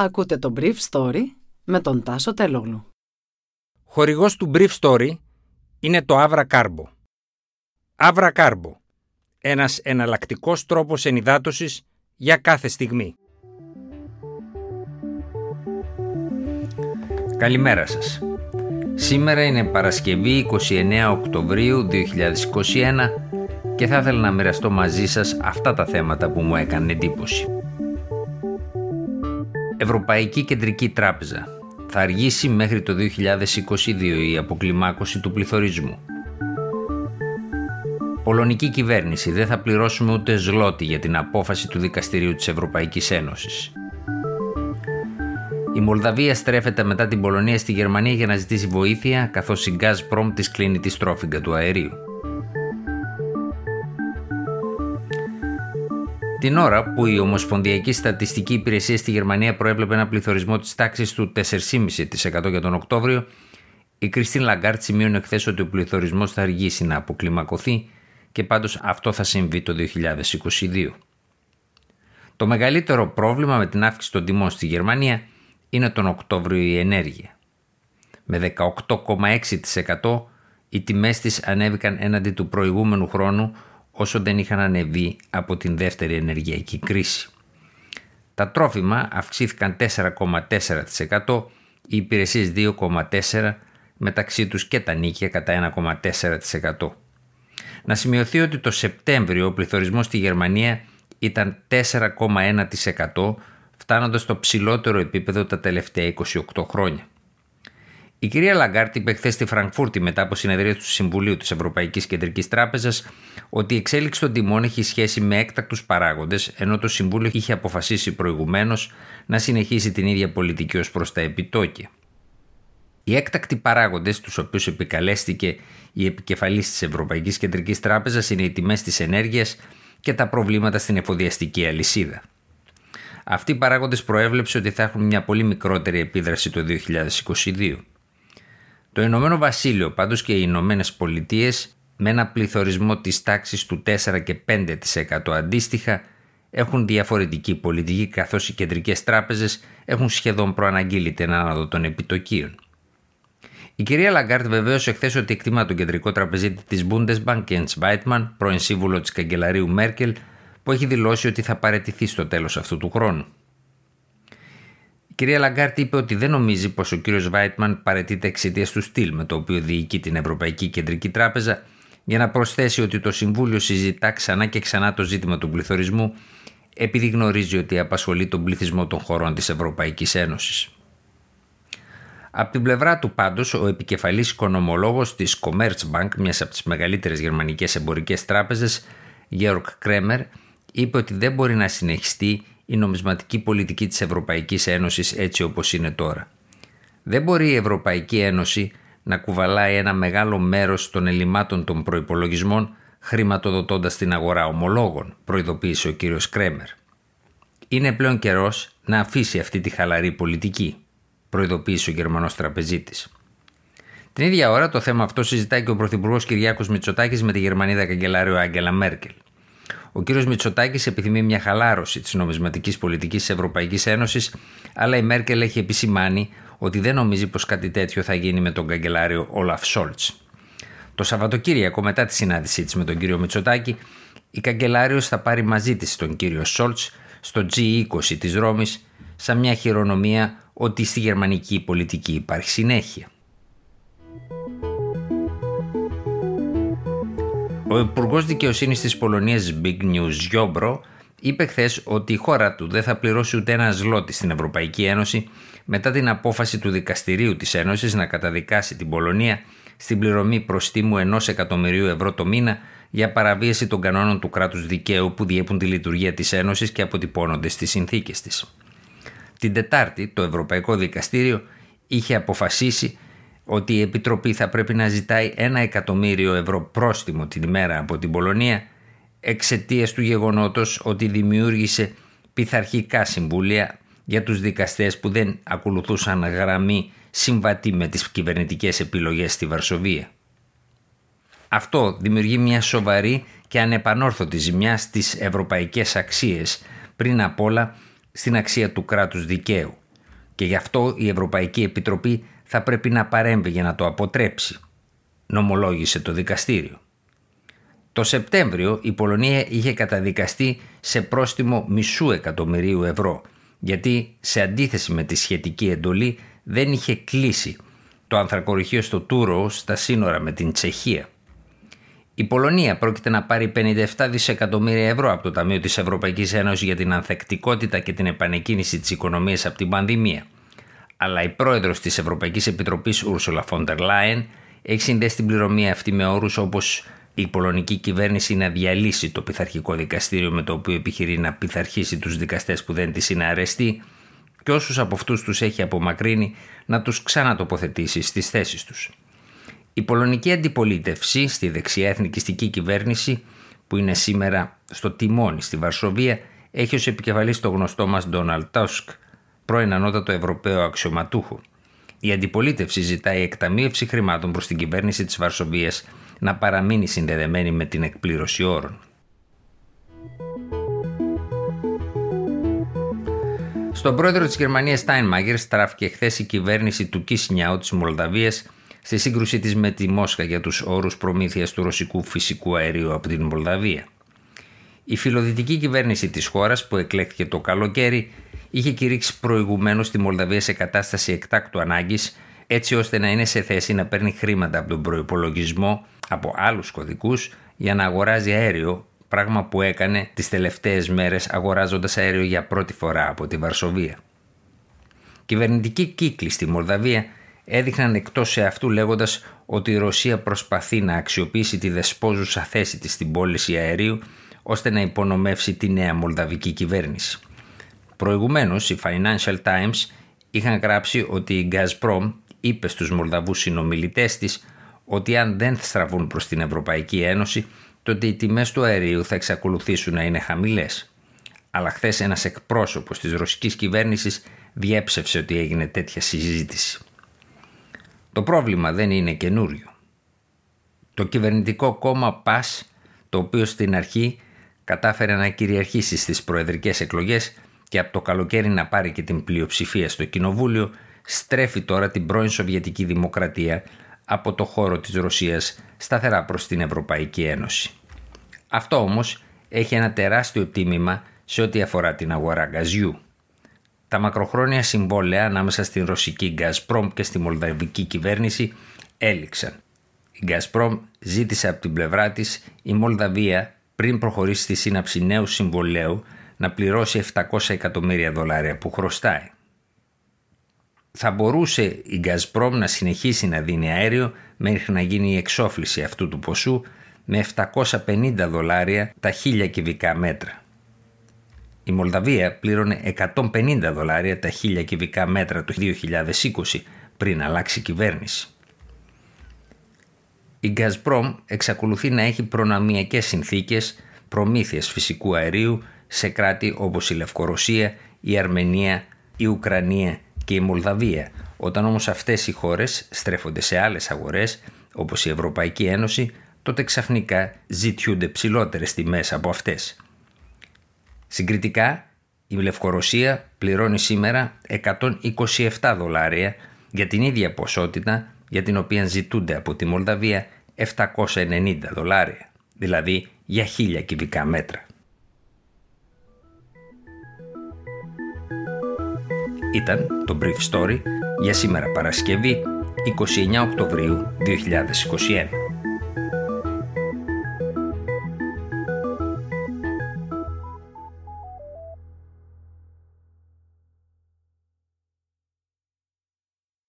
Ακούτε το Brief Story με τον Τάσο Τελόγλου. Χορηγός του Brief Story είναι το Avra Carbo. Avra Carbo. Ένας εναλλακτικός τρόπος ενυδάτωσης για κάθε στιγμή. Καλημέρα σας. Σήμερα είναι Παρασκευή 29 Οκτωβρίου 2021 και θα ήθελα να μοιραστώ μαζί σας αυτά τα θέματα που μου έκανε εντύπωση. Ευρωπαϊκή Κεντρική Τράπεζα. Θα αργήσει μέχρι το 2022 η αποκλιμάκωση του πληθωρισμού. Πολωνική κυβέρνηση δεν θα πληρώσουμε ούτε ζλότη για την απόφαση του Δικαστηρίου της Ευρωπαϊκής Ένωσης. Η Μολδαβία στρέφεται μετά την Πολωνία στη Γερμανία για να ζητήσει βοήθεια, καθώς η Gazprom της κλείνει τη στρόφιγγα του αερίου. Την ώρα που η Ομοσπονδιακή Στατιστική Υπηρεσία στη Γερμανία προέβλεπε ένα πληθωρισμό της τάξης του 4,5% για τον Οκτώβριο, η Κριστίν Λαγκάρντ σημείωνε χθες ότι ο πληθωρισμός θα αργήσει να αποκλιμακωθεί και πάντως αυτό θα συμβεί το 2022. Το μεγαλύτερο πρόβλημα με την αύξηση των τιμών στη Γερμανία είναι τον Οκτώβριο η ενέργεια. Με 18,6% οι τιμές της ανέβηκαν έναντι του προηγούμενου χρόνου όσο δεν είχαν ανεβεί από την δεύτερη ενεργειακή κρίση. Τα τρόφιμα αυξήθηκαν 4,4%, οι υπηρεσίες 2,4% μεταξύ τους και τα ενοίκια κατά 1,4%. Να σημειωθεί ότι το Σεπτέμβριο ο πληθωρισμός στη Γερμανία ήταν 4,1% φτάνοντας στο ψηλότερο επίπεδο τα τελευταία 28 χρόνια. Η κυρία Λαγκάρντ είπε χθες στη Φρανκφούρτη μετά από συνεδρία του Συμβουλίου της Ευρωπαϊκής Κεντρικής Τράπεζας ότι η εξέλιξη των τιμών έχει σχέση με έκτακτους παράγοντες, ενώ το Συμβούλιο είχε αποφασίσει προηγουμένως να συνεχίσει την ίδια πολιτική ως προς τα επιτόκια. Οι έκτακτοι παράγοντες, τους οποίους επικαλέστηκε η επικεφαλής της Ευρωπαϊκής Κεντρικής Τράπεζας, είναι οι τιμές της ενέργειας και τα προβλήματα στην εφοδιαστική αλυσίδα. Αυτοί οι παράγοντες προέβλεψε ότι θα έχουν μια πολύ μικρότερη επίδραση το 2022. Το Ηνωμένο Βασίλειο πάντως και οι Ηνωμένες Πολιτείες με ένα πληθωρισμό της τάξης του 4 και 5% αντίστοιχα έχουν διαφορετική πολιτική καθώς οι κεντρικές τράπεζες έχουν σχεδόν προαναγγείλει την άνοδο των επιτοκίων. Η κυρία Λαγκάρντ βεβαίωσε χθες ότι εκτιμά τον κεντρικό τραπεζίτη της Bundesbank, Jens Weidmann, πρώην σύμβουλο της καγκελαρίου Μέρκελ, που έχει δηλώσει ότι θα παραιτηθεί στο τέλος αυτού του χρόνου. Η κυρία Λαγκάρτ είπε ότι δεν νομίζει πως ο κύριος Βάιτμαν παραιτείται εξαιτίας του στυλ με το οποίο διοικεί την Ευρωπαϊκή Κεντρική Τράπεζα, για να προσθέσει ότι το Συμβούλιο συζητά ξανά και ξανά το ζήτημα του πληθωρισμού, επειδή γνωρίζει ότι απασχολεί τον πληθυσμό των χωρών της Ευρωπαϊκής Ένωσης. Από την πλευρά του πάντως, ο επικεφαλής οικονομολόγος της Commerzbank, μιας από τις μεγαλύτερες γερμανικές εμπορικές τράπεζες, Georg Κρέμερ, είπε ότι δεν μπορεί να συνεχιστεί η νομισματική πολιτική της Ευρωπαϊκής Ένωσης έτσι όπως είναι τώρα. Δεν μπορεί η Ευρωπαϊκή Ένωση να κουβαλάει ένα μεγάλο μέρος των ελλημάτων των προϋπολογισμών χρηματοδοτώντας την αγορά ομολόγων, προειδοποίησε ο κύριος Κρέμερ. Είναι πλέον καιρός να αφήσει αυτή τη χαλαρή πολιτική, προειδοποίησε ο Γερμανός τραπεζίτης. Την ίδια ώρα το θέμα αυτό συζητάει και ο Πρωθυπουργός Κυριάκος Μητσοτάκης με τη Γερμανίδα καγκελάριο Άγγελα Μέρκελ. Ο κύριος Μητσοτάκης επιθυμεί μια χαλάρωση της νομισματικής πολιτικής της Ευρωπαϊκής Ένωσης, αλλά η Μέρκελ έχει επισημάνει ότι δεν νομίζει πως κάτι τέτοιο θα γίνει με τον καγκελάριο Όλαφ Σόλτς. Το Σαββατοκύριακο, μετά τη συνάντησή της με τον κύριο Μητσοτάκη, η καγκελάριος θα πάρει μαζί της τον κύριο Σόλτς στο G20 της Ρώμης, σαν μια χειρονομία ότι στη γερμανική πολιτική υπάρχει συνέχεια. Ο Υπουργός Δικαιοσύνης της Πολωνίας Zbigniew Ziobro είπε χθες ότι η χώρα του δεν θα πληρώσει ούτε ένα ζλότη στην Ευρωπαϊκή Ένωση μετά την απόφαση του Δικαστηρίου της Ένωσης να καταδικάσει την Πολωνία στην πληρωμή προστίμου ενός εκατομμυρίου ευρώ το μήνα για παραβίαση των κανόνων του κράτους δικαίου που διέπουν τη λειτουργία της Ένωσης και αποτυπώνονται στις συνθήκες της. Την Τετάρτη, το Ευρωπαϊκό Δικαστήριο είχε αποφασίσει ότι η Επιτροπή θα πρέπει να ζητάει ένα εκατομμύριο ευρώ πρόστιμο την ημέρα από την Πολωνία εξαιτίας του γεγονότος ότι δημιούργησε πειθαρχικά συμβούλια για τους δικαστές που δεν ακολουθούσαν γραμμή συμβατή με τις κυβερνητικές επιλογές στη Βαρσοβία. Αυτό δημιουργεί μια σοβαρή και ανεπανόρθωτη ζημιά στις ευρωπαϊκές αξίες, πριν απ' όλα στην αξία του κράτους δικαίου, και γι' αυτό η Ευρωπαϊκή Επιτροπή θα πρέπει να παρέμβει για να το αποτρέψει, νομολόγησε το δικαστήριο. Το Σεπτέμβριο η Πολωνία είχε καταδικαστεί σε πρόστιμο μισού εκατομμυρίου ευρώ γιατί σε αντίθεση με τη σχετική εντολή δεν είχε κλείσει το ανθρακοριχείο στο Τούρο στα σύνορα με την Τσεχία. Η Πολωνία πρόκειται να πάρει 57 δισεκατομμύρια ευρώ από το Ταμείο της Ευρωπαϊκής Ένωσης για την ανθεκτικότητα και την επανεκκίνηση της οικονομίας από την πανδημία. Αλλά η πρόεδρος της Ευρωπαϊκής Επιτροπής Ursula von der Leyen έχει συνδέσει την πληρωμή αυτή με όρους όπως η πολωνική κυβέρνηση να διαλύσει το πειθαρχικό δικαστήριο με το οποίο επιχειρεί να πειθαρχήσει τους δικαστές που δεν της είναι αρεστοί και όσους από αυτούς τους έχει απομακρύνει να τους ξανατοποθετήσει στις θέσεις τους. Η πολωνική αντιπολίτευση στη δεξιά εθνικιστική κυβέρνηση που είναι σήμερα στο τιμόνι στη Βαρσοβία έχει ως επικεφαλής το γνωστό μας Ντόναλτ Τόσκ, πρώην ανώτατο Ευρωπαίο αξιωματούχο. Η αντιπολίτευση ζητάει εκταμείευση χρημάτων προς την κυβέρνηση της Βαρσοβίας να παραμείνει συνδεδεμένη με την εκπλήρωση όρων. Στον πρόεδρο της Γερμανίας Στάινμαγκερ στράφηκε χθες η κυβέρνηση του Κίσνιαου της Μολδαβίας στη σύγκρουσή της με τη Μόσχα για τους όρους προμήθειας του ρωσικού φυσικού αερίου από την Μολδαβία. Η φιλοδυτική κυβέρνηση της χώρας που εκλέχθηκε το καλοκαίρι είχε κηρύξει προηγουμένως τη Μολδαβία σε κατάσταση εκτάκτου ανάγκης έτσι ώστε να είναι σε θέση να παίρνει χρήματα από τον προπολογισμό από άλλους κωδικούς για να αγοράζει αέριο, πράγμα που έκανε τις τελευταίες μέρες αγοράζοντας αέριο για πρώτη φορά από τη Βαρσοβία. Κυβερνητικοί κύκλοι στη Μολδαβία έδειχναν εκτός σε αυτού λέγοντας ότι η Ρωσία προσπαθεί να αξιοποιήσει τη δεσπόζουσα θέση της στην πώληση αερίου ώστε να υπονομεύσει τη νέα μολδαβική κυβέρνηση. Προηγουμένως, οι Financial Times είχαν γράψει ότι η Gazprom είπε στους Μολδαβούς συνομιλητές της ότι αν δεν στραβούν προς την Ευρωπαϊκή Ένωση, τότε οι τιμές του αερίου θα εξακολουθήσουν να είναι χαμηλές. Αλλά χθες ένας εκπρόσωπος της ρωσικής κυβέρνησης διέψευσε ότι έγινε τέτοια συζήτηση. Το πρόβλημα δεν είναι καινούριο. Το κυβερνητικό κόμμα ΠΑΣ, το οποίο στην αρχή κατάφερε να κυριαρχήσει στις προεδρικές εκλογές και από το καλοκαίρι να πάρει και την πλειοψηφία στο κοινοβούλιο, στρέφει τώρα την πρώην Σοβιετική Δημοκρατία από το χώρο της Ρωσίας σταθερά προς την Ευρωπαϊκή Ένωση. Αυτό όμως έχει ένα τεράστιο τίμημα σε ό,τι αφορά την αγορά γκαζιού. Τα μακροχρόνια συμβόλαια ανάμεσα στην ρωσική Gazprom και στη μολδαβική κυβέρνηση έληξαν. Η Gazprom ζήτησε από την πλευρά της η Μολδαβία πριν προχωρήσει στη σύναψη νέου συμβολέου να πληρώσει 700 εκατομμύρια δολάρια που χρωστάει θα μπορούσε η Gazprom να συνεχίσει να δίνει αέριο μέχρι να γίνει η εξόφληση αυτού του ποσού με 750 δολάρια τα 1000 κυβικά μέτρα. Η Μολδαβία πλήρωνε 150 δολάρια τα 1000 κυβικά μέτρα το 2020 πριν αλλάξει κυβέρνηση. Η Gazprom εξακολουθεί να έχει προναμιακές συνθήκες προμήθειας φυσικού αερίου σε κράτη όπως η Λευκορωσία, η Αρμενία, η Ουκρανία και η Μολδαβία. Όταν όμως αυτές οι χώρες στρέφονται σε άλλες αγορές, όπως η Ευρωπαϊκή Ένωση, τότε ξαφνικά ζητιούνται ψηλότερες τιμές από αυτές. Συγκριτικά, η Λευκορωσία πληρώνει σήμερα 127 δολάρια για την ίδια ποσότητα για την οποία ζητούνται από τη Μολδαβία 790 δολάρια, δηλαδή για χίλια κυβικά μέτρα. Ήταν το Brief Story για σήμερα Παρασκευή 29 Οκτωβρίου 2021.